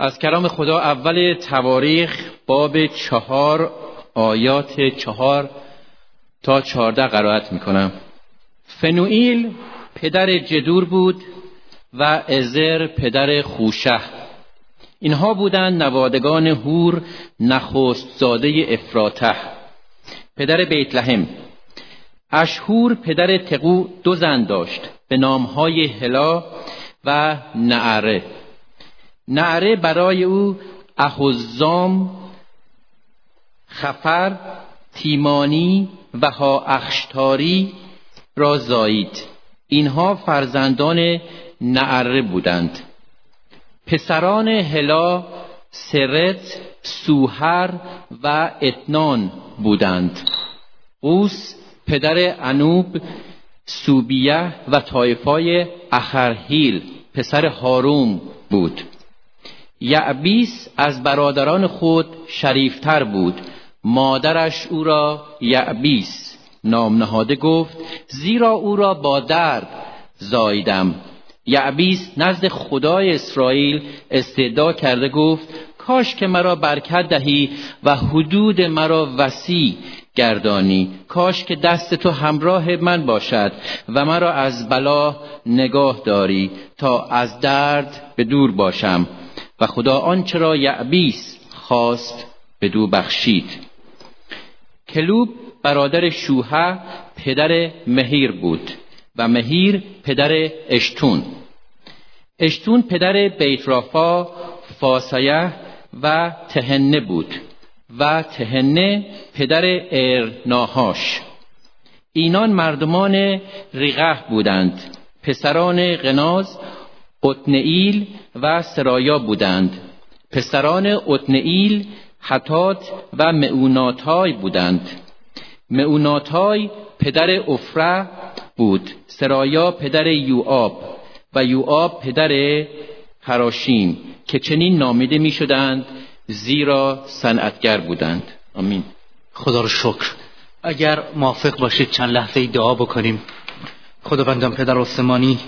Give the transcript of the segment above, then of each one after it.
از کلام خدا اول تواریخ باب چهار آیات چهار تا چهارده قرائت می‌کنم. فنوئیل پدر جدور بود و ازر پدر خوشه. اینها بودند نوادگان هور نخست زاده افراته پدر بیت لحم اشهور پدر تقو دو زن داشت به نامهای هلا و نعره. نعره برای او احزام خفر تیمانی و ها اخشتاری را زایید. اینها فرزندان نعره بودند. پسران هلا سرت سوهر و اتنان بودند. قوس پدر انوب سوبیه و طایفای اخرهیل پسر هاروم بود. یعبیس از برادران خود شریفتر بود. مادرش او را یعبیس نام نهاده گفت زیرا او را با درد زایدم یعبیس نزد خدای اسرائیل استعدا کرده گفت کاش که مرا برکت دهی و حدود مرا وسیع گردانی. کاش که دست تو همراه من باشد و مرا از بلا نگاه داری. تا از درد به دور باشم. و خدا آنچه را یعبیس خواست به دو بخشید. کلوب برادر شوهه پدر مهیر بود و مهیر پدر اشتون. اشتون پدر بیترافا فاسایه و تهنه بود و تهنه پدر ارناهاش اینان مردمان ریغه بودند پسران غناز قطنئیل و سرایا بودند. پسران قطنئیل حتات و معوناتای بودند. معوناتای پدر افره بود سرایا پدر یوآب و یوآب پدر خراشیم که چنین نامیده می شدند زیرا صنعتگر بودند. آمین. خدا رو شکر. اگر موافق باشید چند لحظه دعا بکنیم. خداوندم پدر آسمانی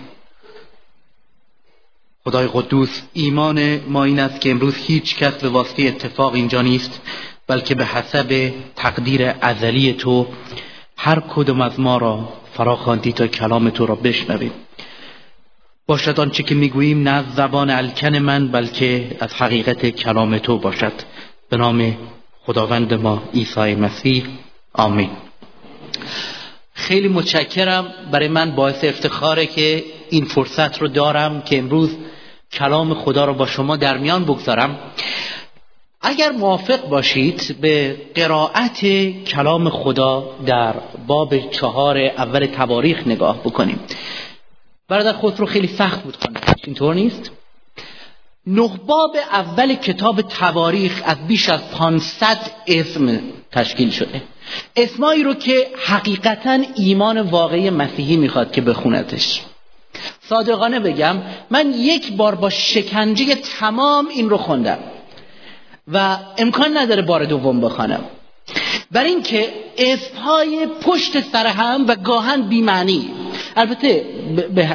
خدای قدوس ایمان ما این است که امروز هیچ کس به واسطه اتفاق اینجا نیست بلکه به حسب تقدیر ازلی تو هر کدوم از ما را فراخواندی تا کلام تو را بشنویم. باشد آنچه که می‌گوییم نه از زبان الکن من بلکه از حقیقت کلام تو باشد. به نام خداوند ما عیسی مسیح آمین. خیلی متشکرم. برای من باعث افتخاره که این فرصت رو دارم که امروز کلام خدا رو با شما در میان بگذارم. اگر موافق باشید به قرائت کلام خدا در باب چهار اول تواریخ نگاه بکنیم. برادر خود رو خیلی سخت بود خواندن اینطور نیست؟ نه باب اول کتاب تواریخ از بیش از 500 اسم تشکیل شده. اسمایی رو که حقیقتا ایمان واقعی مسیحی می‌خواد که بخوندش صادقانه بگم من یک بار با شکنجه تمام این رو خوندم و امکان نداره بار دوم بخوانم. بر اینکه اسمهای پشت سر هم و گاهن بیمعنی. البته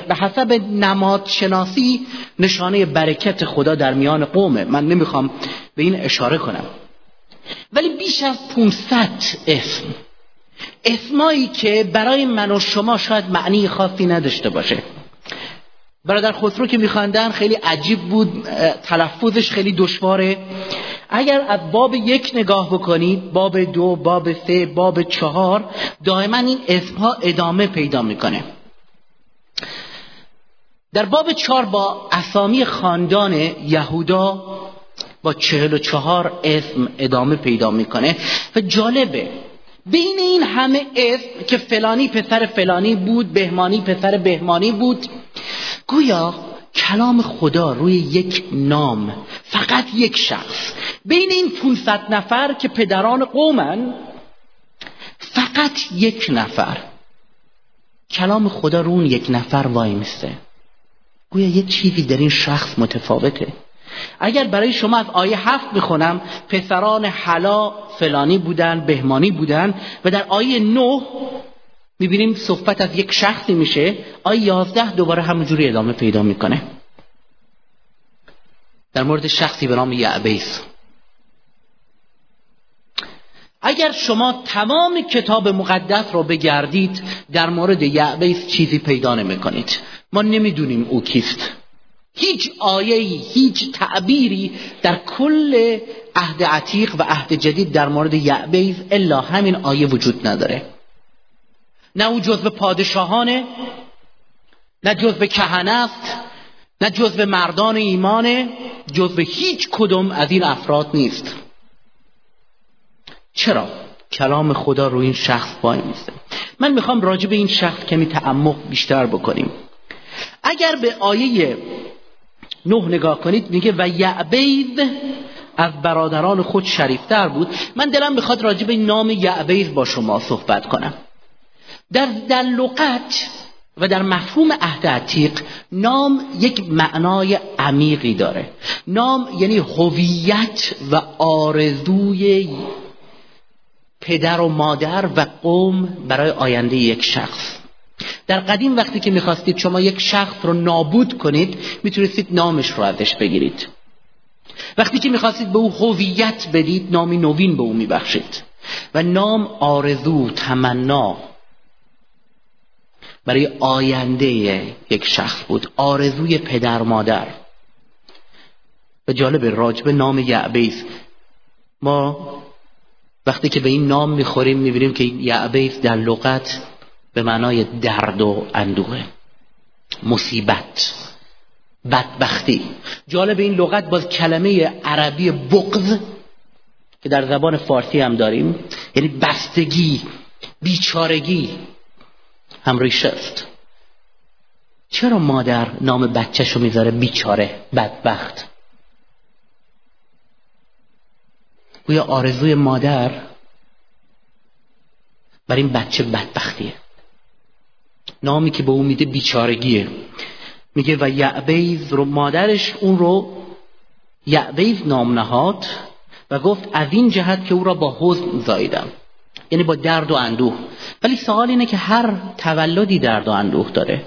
به حسب نماد شناسی نشانه برکت خدا در میان قومه. من نمی‌خوام به این اشاره کنم. ولی بیش از 500 اسم. اسمایی که برای من و شما شاید معنی خاصی نداشته باشه. برادر خسرو که میخواندن خیلی عجیب بود تلفظش خیلی دشواره. اگر از باب یک نگاه بکنید باب دو باب سه باب چهار دائما این اسمها ادامه پیدا می‌کنه. در باب چهار با اسامی خاندان یهودا با چهل و چهار اسم ادامه پیدا می‌کنه. و جالبه بین این همه اسم که فلانی پسر فلانی بود بهمانی پسر بهمانی بود گویا کلام خدا روی یک نام فقط یک شخص. بین این 500 نفر که پدران قومن فقط یک نفر. کلام خدا رو اون یک نفر وای میسته. گویا یه چیزی در این شخص متفاوته. اگر برای شما از آیه هفت بخونم پسران حلا فلانی بودن بهمانی بودن و در آیه نه می‌بینیم صحبت از یک شخصی میشه آیه یازده دوباره همونجوری ادامه پیدا می‌کنه. در مورد شخصی به نام یعبیس. اگر شما تمام کتاب مقدس رو بگردید در مورد یعبیس چیزی پیدا نمی کنید ما نمی‌دونیم او کیست. هیچ آیه هیچ تعبیری در کل عهد عتیق و عهد جدید در مورد یعبیز الا همین آیه وجود نداره. نه او جزو پادشاهانه نه جزو کهنه است نه جزو مردان ایمانه جزو هیچ کدوم از این افراد نیست. چرا؟ کلام خدا رو این شخص وای میسته من می‌خوام راجع به این شخص کمی تعمق بیشتر بکنیم. اگر به آیه نه نگاه کنید میگه و یعبید از برادران خود شریفتر بود. من دلم می‌خواد راجع به نام یعبید با شما صحبت کنم. در, در لغت و در مفهوم عهد عتیق نام یک معنای عمیقی داره. نام یعنی هویت و آرزوی پدر و مادر و قوم برای آینده یک شخص. در قدیم وقتی که می‌خواستید شما یک شخص رو نابود کنید می‌تونستید نامش رو ازش بگیرید. وقتی که می‌خواستید به او هویت بدید نامی نوین به او میبخشید. و نام آرزو تمنا برای آینده یک شخص بود. آرزوی پدر مادر. و جالب راجب نام یعبیز ما وقتی که به این نام می‌خوریم می‌بینیم که یعبیز در لغت به معنای درد و اندوه. مصیبت. بدبختی. جالب این لغت باز کلمه عربی بغض که در زبان فارسی هم داریم. یعنی بستگی بیچارگی هم ریشه است. چرا مادر نام بچهش رو می‌ذاره بیچاره بدبخت؟ گویا آرزوی مادر بر این بچه بدبختیه. نامی که به او میده بیچارگیه. میگه و یعبیز رو مادرش اون رو یعبیز نام نهاد و گفت از این جهت که او را با حزن زاییدم. یعنی با درد و اندوه. ولی سوال اینه که هر تولدی درد و اندوه داره.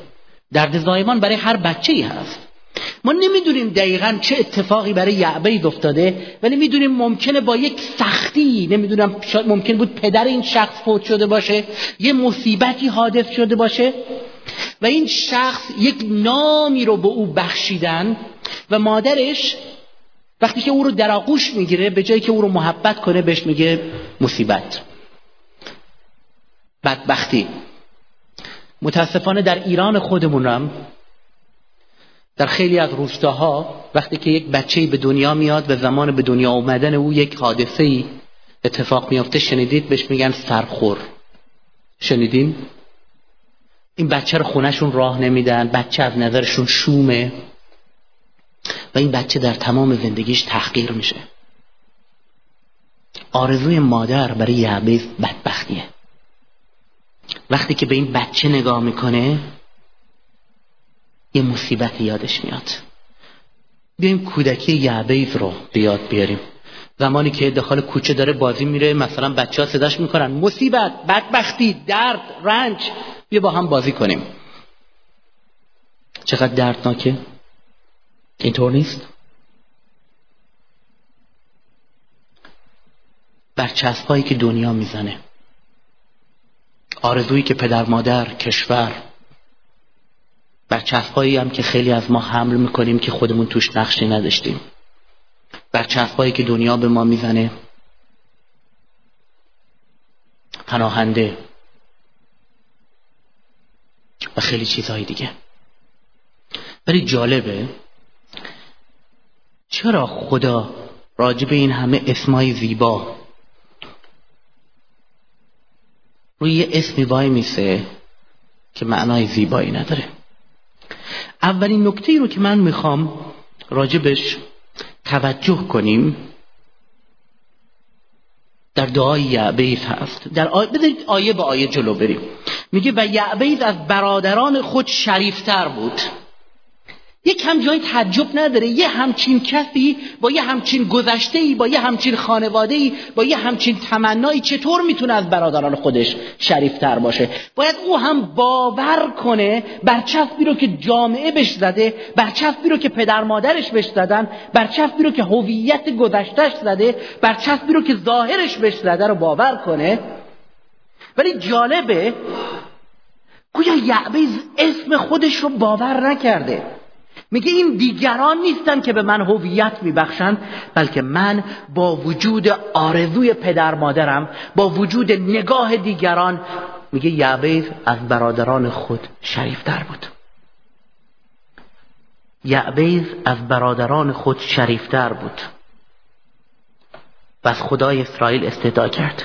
درد زایمان برای هر بچه ای هست. ما نمی‌دونیم دقیقا چه اتفاقی برای یعبید افتاده ولی می‌دونیم ممکنه با یک سختی نمی‌دونم ممکن بود پدر این شخص فوت شده باشه یه مصیبتی حادث شده باشه و این شخص یک نامی رو به او بخشیدن و مادرش وقتی که او رو در آغوش می‌گیره به جایی که او رو محبت کنه بهش میگه مصیبت. بدبختی. متاسفانه در ایران خودمونم در خیلی از روستاها وقتی که یک بچه به دنیا میاد و زمان به دنیا اومدن او یک حادثه ای اتفاق میافته شنیدید؟ بهش میگن سرخور. شنیدین؟ این بچه رو خونهشون راه نمیدن بچه از نظرشون شومه و این بچه در تمام زندگیش تحقیر میشه. آرزوی مادر برای یعبیز بدبختیه. وقتی که به این بچه نگاه می‌کنه یه مصیبت یادش میاد. بیایم کودکی یعبیز رو بیاد بیاریم. زمانی که داخل کوچه داره بازی میره مثلا بچه ها صداش می‌کنن مصیبت بدبختی درد رنج. بیا با هم بازی کنیم. چقدر دردناکه؟ اینطور نیست؟ برچسب هایی که دنیا می‌زنه. آرزویی که پدر مادر کشور. برچسبهایی هم که خیلی از ما حمل می‌کنیم که خودمون توش نقشی نداشتیم. برچسبهایی که دنیا به ما می‌زنه. پناهنده. و خیلی چیزهای دیگه. ولی جالبه. چرا خدا راجب این همه اسمای زیبا روی یه اسمی وای میسه که معنای زیبایی نداره؟ اولین نکته ای رو که من می‌خوام راجبش توجه کنیم در دعای یعبیز هست در آیه بذارید آیه به آیه جلو بریم. میگه و یعبیز از برادران خود شریفتر بود. یک هم جای تعجب نداره. یه همچین کسی با یه همچین گذشته ای با یه همچین خانواده ای با یه همچین تمنایی چطور می‌تونه از برادران خودش شریفتر باشه؟ باید او هم باور کنه برچسبی رو که جامعه بهش زده برچسبی رو که پدر مادرش بهش زدن برچسبی رو که هویت گذشتهش زده برچسبی رو که ظاهرش بهش زده رو باور کنه. ولی جالبه گویا یعبیز اسم خودش رو باور نکرده. میگه این دیگران نیستن که به من هویت میبخشند بلکه من با وجود آرزوی پدر مادرم با وجود نگاه دیگران میگه یعبیز از برادران خود شریفتر بود. یعبیز از برادران خود شریفتر بود. و از خدای اسرائیل استدعا کرد.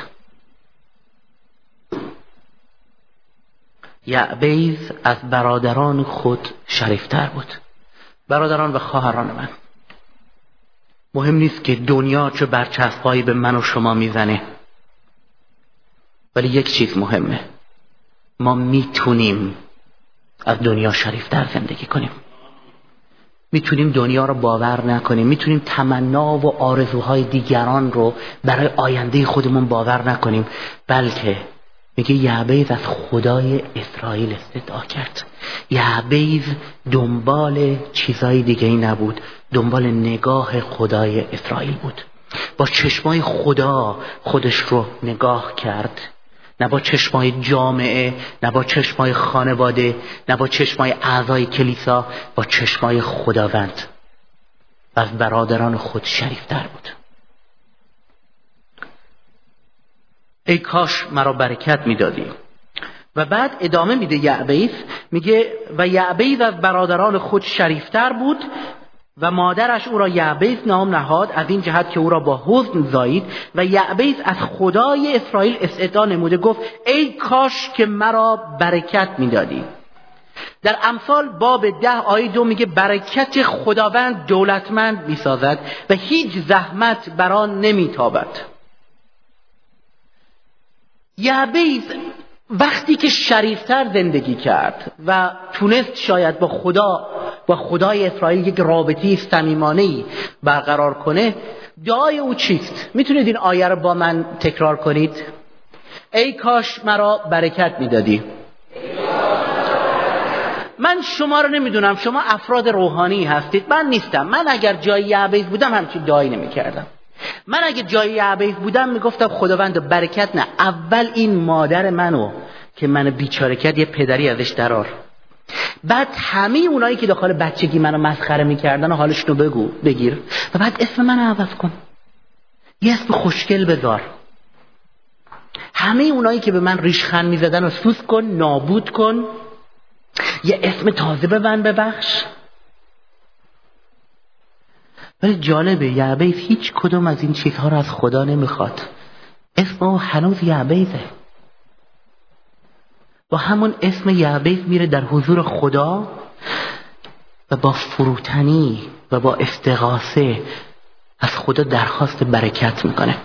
یعبیز از برادران خود شریفتر بود. برادران و خواهران من. مهم نیست که دنیا چه برچسبهایی به من و شما می‌زنه. ولی یک چیز مهمه. ما می‌تونیم از دنیا شریفتر زندگی کنیم. می‌تونیم دنیا رو باور نکنیم. می‌تونیم تمنا و آرزوهای دیگران رو برای آینده خودمون باور نکنیم. بلکه میگه یعبیز از خدای اسرائیل استدعا کرد. یعبیز دنبال چیزای دیگه ای نبود دنبال نگاه خدای اسرائیل بود. با چشمای خدا خودش رو نگاه کرد. نه با چشمای جامعه نه با چشمای خانواده نه با چشمای اعضای کلیسا با چشمای خداوند. و از برادران خود شریفتر بود. ای کاش مرا برکت می‌دادی. و بعد ادامه میده یعبیز میگه و یعبیز از برادران خود شریفتر بود و مادرش او را یعبیز نام نهاد از این جهت که او را با حزن زایید. و یعبیز از خدای اسرائیل استعدا نموده گفت ای کاش که مرا برکت می‌دادی. در امثال باب ده آیه دو میگه برکت خداوند دولتمند می‌سازد و هیچ زحمت بر آن نمیتابد. یعبیز وقتی که شریفتر زندگی کرد و تونست شاید با خدا با خدای اسرائیل یک رابطی صمیمانه برقرار کنه دعای او چیست؟ می‌تونید این آیه رو با من تکرار کنید؟ ای کاش مرا برکت می‌دادی. من شما رو نمی‌دونم شما افراد روحانی هستید من نیستم. من اگر جای یعبیز بودم همچین دعایی نمی‌کردم. من اگه جای عبیز بودم می‌گفتم خداوند برکت نه. اول این مادر منو که منو بیچاره کرد یه پدری ازش درار بعد همه اونایی که داخل بچگی منو مسخره می‌کردن و حالشونو بگو بگیر. و بعد اسم من عوض کن. یه اسم خوشگل بذار همه اونایی که به من ریشخند می‌زدن و سوس کن نابود کن. یه اسم تازه به من ببخش. ولی جالبه یعبیز هیچ کدوم از این چیزها رو از خدا نمی‌خواد. اسم او هنوز یعبیزه با همون اسم یعبیز میره در حضور خدا و با فروتنی و با استغاثه از خدا درخواست برکت می‌کنه.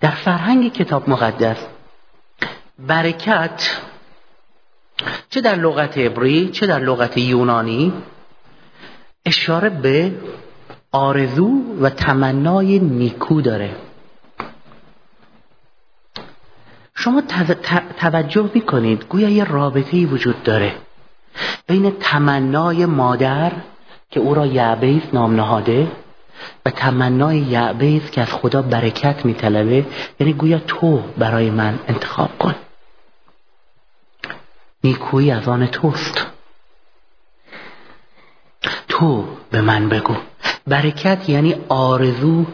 در فرهنگ کتاب مقدس برکت چه در لغت عبری چه در لغت یونانی اشاره به آرزو و تمنای نیکو داره. شما توجه می‌کنید گویا یه رابطه وجود داره بین تمنای مادر که او را یعبیز نام نهاده و تمنای یعبیز که از خدا برکت میطلبه. یعنی گویا تو برای من انتخاب کن. نیکویی از آن توست. تو به من بگو. برکت یعنی آرزو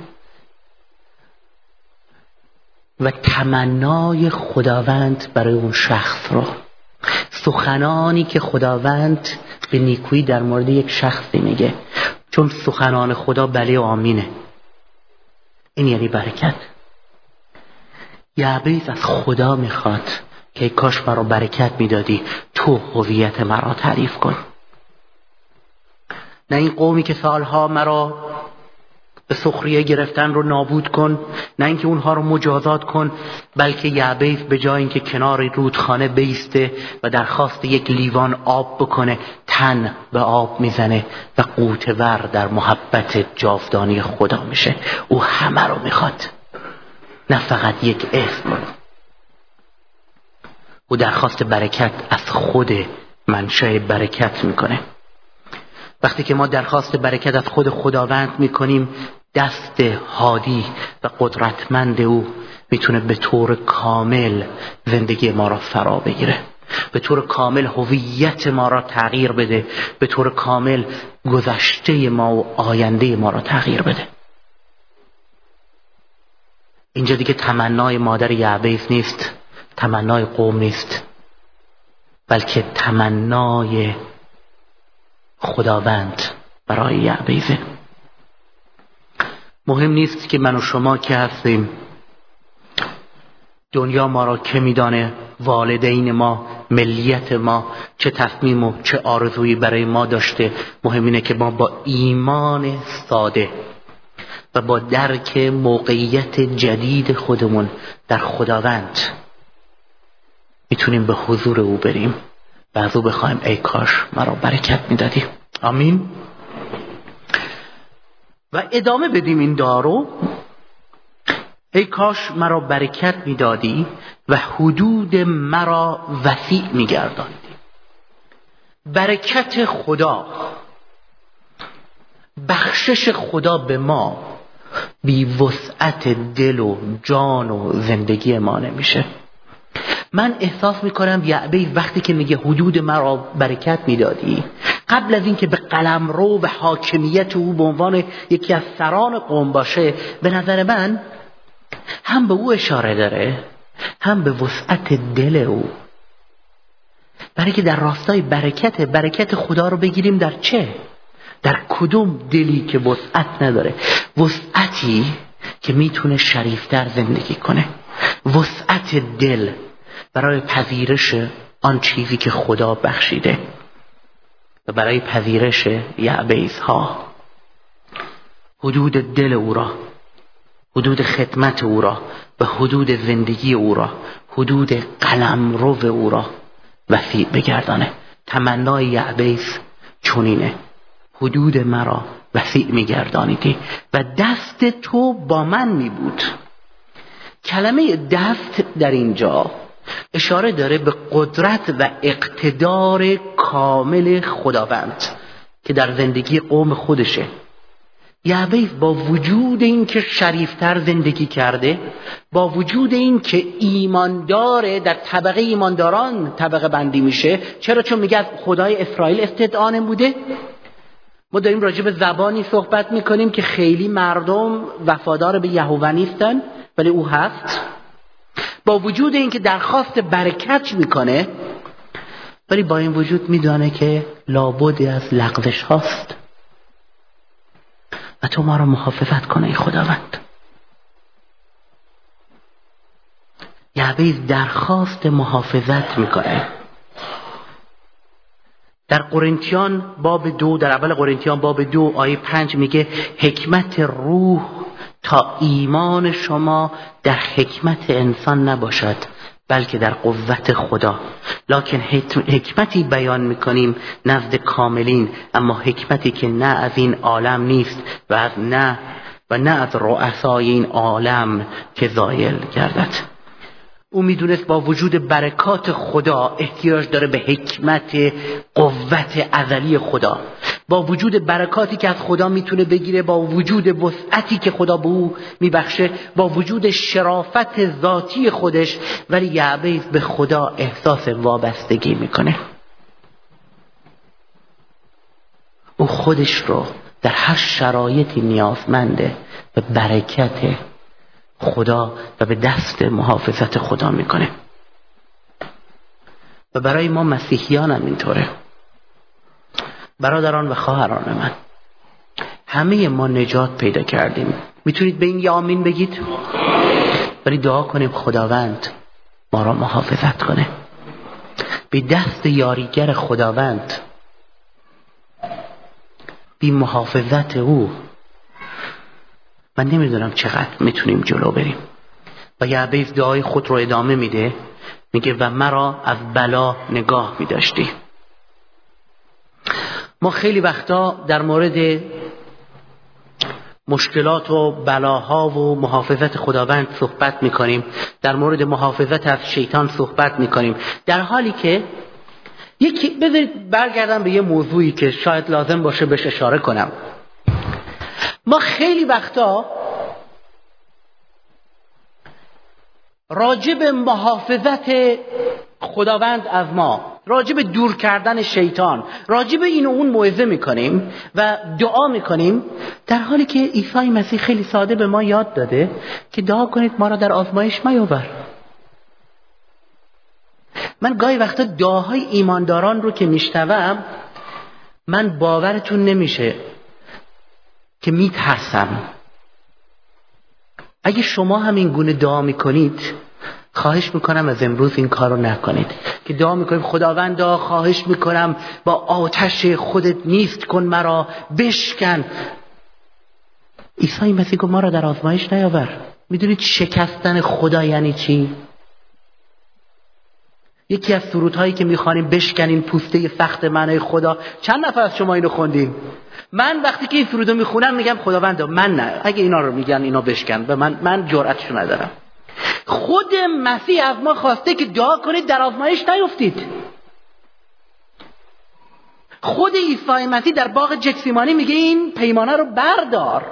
و تمنای خداوند برای اون شخص رو. سخنانی که خداوند به نیکویی در مورد یک شخصی میگه. چون سخنان خدا بله و آمینه. این یعنی برکت. یعبیز از خدا می‌خواد که کاش مرا برکت می‌دادی تو هویت مرا تعریف کن. نه این قومی که سالها مرا به سخریه گرفتن رو نابود کن نه اینکه اونها رو مجازات کن بلکه یعبیز به جای اینکه کنار رودخانه بیسته و درخواست یک لیوان آب بکنه تن به آب می‌زنه و قوتور در محبت جاودانی خدا میشه. او همه رو می‌خواد. نه فقط یک اسم. او درخواست برکت از خود منشأ برکت می‌کنه. وقتی که ما درخواست برکت از خود خداوند می‌کنیم دست هادی و قدرتمند او می‌تونه به طور کامل زندگی ما را فرا بگیره. به طور کامل هویت ما را تغییر بده. به طور کامل گذشته ما و آینده ما را تغییر بده. اینجا دیگه تمنای مادر یعبیز نیست تمنای قوم نیست بلکه تمنای خداوند برای یعبیزه مهم نیست که من و شما که هستیم. دنیا ما را که میدانه؟ والدین ما ملیت ما چه تصمیم و چه آرزویی برای ما داشته؟ مهم اینه که ما با ایمان ساده و با درک موقعیت جدید خودمون در خداوند می‌تونیم به حضور او بریم. و از او بخوایم ای کاش مرا برکت می‌دادی. آمین. و ادامه بدیم این دارو ای کاش مرا برکت می‌دادی و حدود مرا وسیع میگرداندی. برکت خدا بخشش خدا به ما بی وسعت دل و جان و زندگی ما نمیشه. من احساس می‌کنم یعبه وقتی که میگه حدود مرا برکت می‌دادی. قبل از اینکه به قلم رو و حاکمیت او به عنوان یکی از سران قوم باشه به نظر من هم به او اشاره داره هم به وسعت دل او. برای که در راستای برکت برکت خدا رو بگیریم در چه؟ در کدوم دلی که وسعت نداره؟ وسعتی که می‌تونه شریفتر زندگی کنه. وسعت دل. برای پذیرش آن چیزی که خدا بخشیده و برای پذیرش یعبیز ها حدود دل او را حدود خدمت او را و حدود زندگی او را حدود قلم رو او را وسیع بگردانه. تمنای یعبیز چونینه حدود مرا وسیع میگردانیدی و دست تو با من می بود کلمه دست در اینجا اشاره داره به قدرت و اقتدار کامل خداوند که در زندگی قوم خودشه. یعبیز با وجود این که شریفتر زندگی کرده با وجود این که ایمانداره در طبقه ایمانداران طبقه بندی میشه چرا؟ چون میگه خدای اسرائیل استدعا بوده ما داریم راجع به زبانی صحبت می‌کنیم که خیلی مردم وفادار به یهوه نیستن ولی او هست. با وجود اینکه درخواست برکت می‌کنه ولی با این وجود میدانه که لابدی از لغزش هاست. و تو ما رو محافظت کنه ای خداوند. یعبیز درخواست محافظت می‌کنه. در قرنتیان باب دو در اول قرنتیان باب دو آیه پنج میگه حکمت روح تا ایمان شما در حکمت انسان نباشد بلکه در قوت خدا. لکن حکمتی بیان می‌کنیم نزد کاملین اما حکمتی که نه از این عالم نیست و از نه و نه از رؤسای این عالم که زایل گردد. او می‌دونست با وجود برکات خدا احتیاج داره به حکمت قوت ازلی خدا. با وجود برکاتی که از خدا می‌تونه بگیره با وجود وسعتی که خدا به او میبخشه با وجود شرافت ذاتی خودش ولی یعبیز به خدا احساس وابستگی می‌کنه. او خودش رو در هر شرایطی نیازمنده به برکت خدا و به دست محافظت خدا می‌کنه. و برای ما مسیحیان هم اینطوره. برادران و خواهران من همه ما نجات پیدا کردیم. می‌تونید به این یه آمین بگید؟ ولی دعا کنیم خداوند ما را محافظت کنه. به دست یاریگر خداوند بی محافظت او من نمی‌دونم چقدر می‌تونیم جلو بریم. و یعبیز دعای خود رو ادامه میده میگه و مرا از بلا نگاه میداشتی. ما خیلی وقتا در مورد مشکلات و بلاها و محافظت خداوند صحبت می‌کنیم. در مورد محافظت از شیطان صحبت می‌کنیم. در حالی که یکی بذارید برگردم به یه موضوعی که شاید لازم باشه بهش اشاره کنم. ما خیلی وقتا راجب محافظت خداوند از ما راجب دور کردن شیطان راجب این و اون موعظه می‌کنیم و دعا می‌کنیم در حالی که عیسی مسیح خیلی ساده به ما یاد داده که دعا کنید ما را در آزمایش میاور من گاهی وقتا دعاهای ایمانداران رو که میشنوم من باورتون نمیشه. که میترسم. اگه شما همین گونه دعا می‌کنید خواهش می‌کنم از امروز این کار رو نکنید. که دعا می‌کنیم خداوندا خواهش می‌کنم با آتش خودت نیست کن مرا بشکن. عیسی مسیح ما را در آزمایش نیاور. می‌دونید شکستن خدا یعنی چی؟ یکی از سرودهایی که می‌خوانیم بشکنین پوسته سخت معنای خدا. چند نفر از شما اینو خوندیم من وقتی که این سرودو می‌خونم میگم خداوند من نه. اگه اینا رو میگن اینا بشکن. به من من جرأتشو ندارم. خود مسیح از ما خواسته که دعا کنید در آزمایش نیفتید. خود عیسی مسیح در باغ جکسیمانی میگه این پیمانه رو بردار.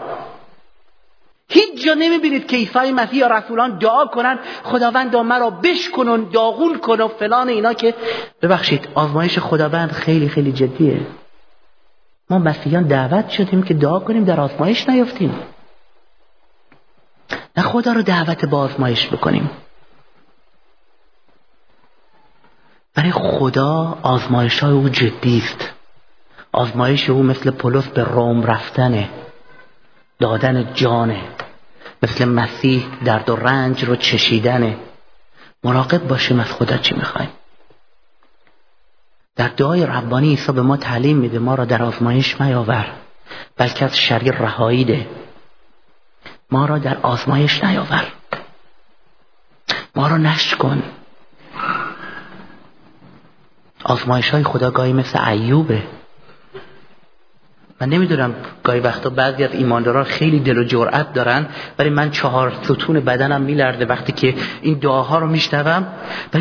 هیچ جا نمی‌بینید که عیسی مسیح یا رسولان دعا کنن خداوند مرا بشکنن داغون کن و فلان اینا که ببخشید آزمایش خداوند خیلی خیلی جدیه. ما مسیحیان دعوت شدیم که دعا کنیم در آزمایش نیفتیم. نه خدا رو دعوت به آزمایش بکنیم. برای خدا آزمایش های او جدی است. آزمایش او مثل پولس به روم رفتنه. دادن جانه. مثل مسیح درد و رنج رو چشیدنه. مراقب باشیم از خدا چی می‌خوایم. در دعای ربانی عیسی به ما تعلیم میده ما را در آزمایش میاور بلکه از شریر رهایی ده. ما را در آزمایش نیاور. ما را نشکن آزمایش های خدا گاهی مثل ایوبه. من نمی‌دونم گاهی وقتا بعضی از ایمانداران خیلی دل و جرأت دارن ولی من چهار ستون بدنم میلرده وقتی که این دعاها رو میشنوم.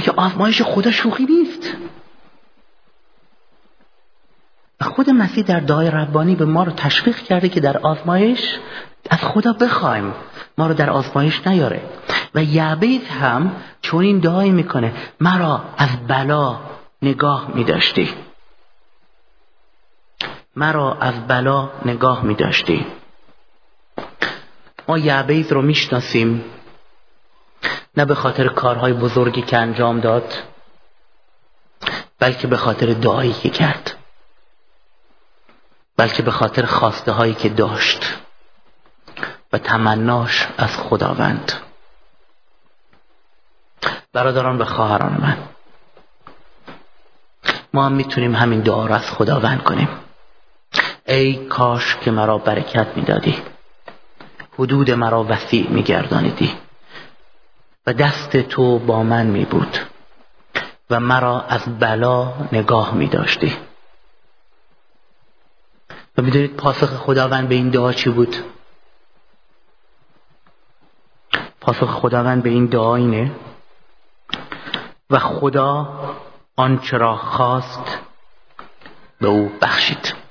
که آزمایش خدا شوخی نیست. خود مسیح در دعای ربانی به ما رو تشویق کرده که در آزمایش از خدا بخوایم. ما رو در آزمایش نیاره. و یعبید هم چون این دعای می‌کنه مرا از بلا نگاه میداشتی. مرا از بلا نگاه می داشتی ما یعبید رو می‌شناسیم. نه به خاطر کارهای بزرگی که انجام داد بلکه به خاطر دعایی که کرد. بلکه به خاطر خواسته هایی که داشت و تمناش از خداوند. برادران و خواهران من ما هم می‌تونیم همین دعا رو از خداوند کنیم. ای کاش که مرا برکت می‌دادی. حدود مرا وسیع میگردانیدی. و دست تو با من می بود و مرا از بلا نگاه می داشتی و می‌دونید پاسخ خداوند به این دعا چی بود؟ پاسخ خداوند به این دعا اینه و خدا آنچه را خواست به او بخشید.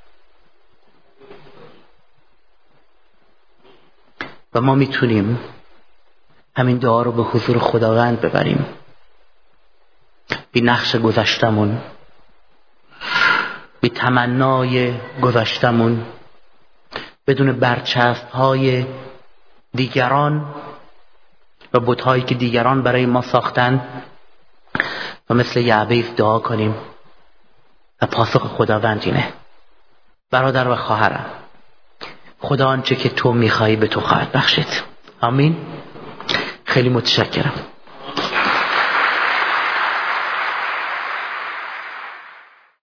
و ما می‌تونیم همین دعا رو به حضور خداوند ببریم. بی نقش گذشتمون بی تمنای گذشتمون بدون برچسب های دیگران و بتهایی که دیگران برای ما ساختن و مثل یعبیف دعا کنیم. و پاسخ خداوند اینه. برادر و خواهرم خدا آنچه که تو میخوایی به تو خواهد بخشید. آمین. خیلی متشکرم.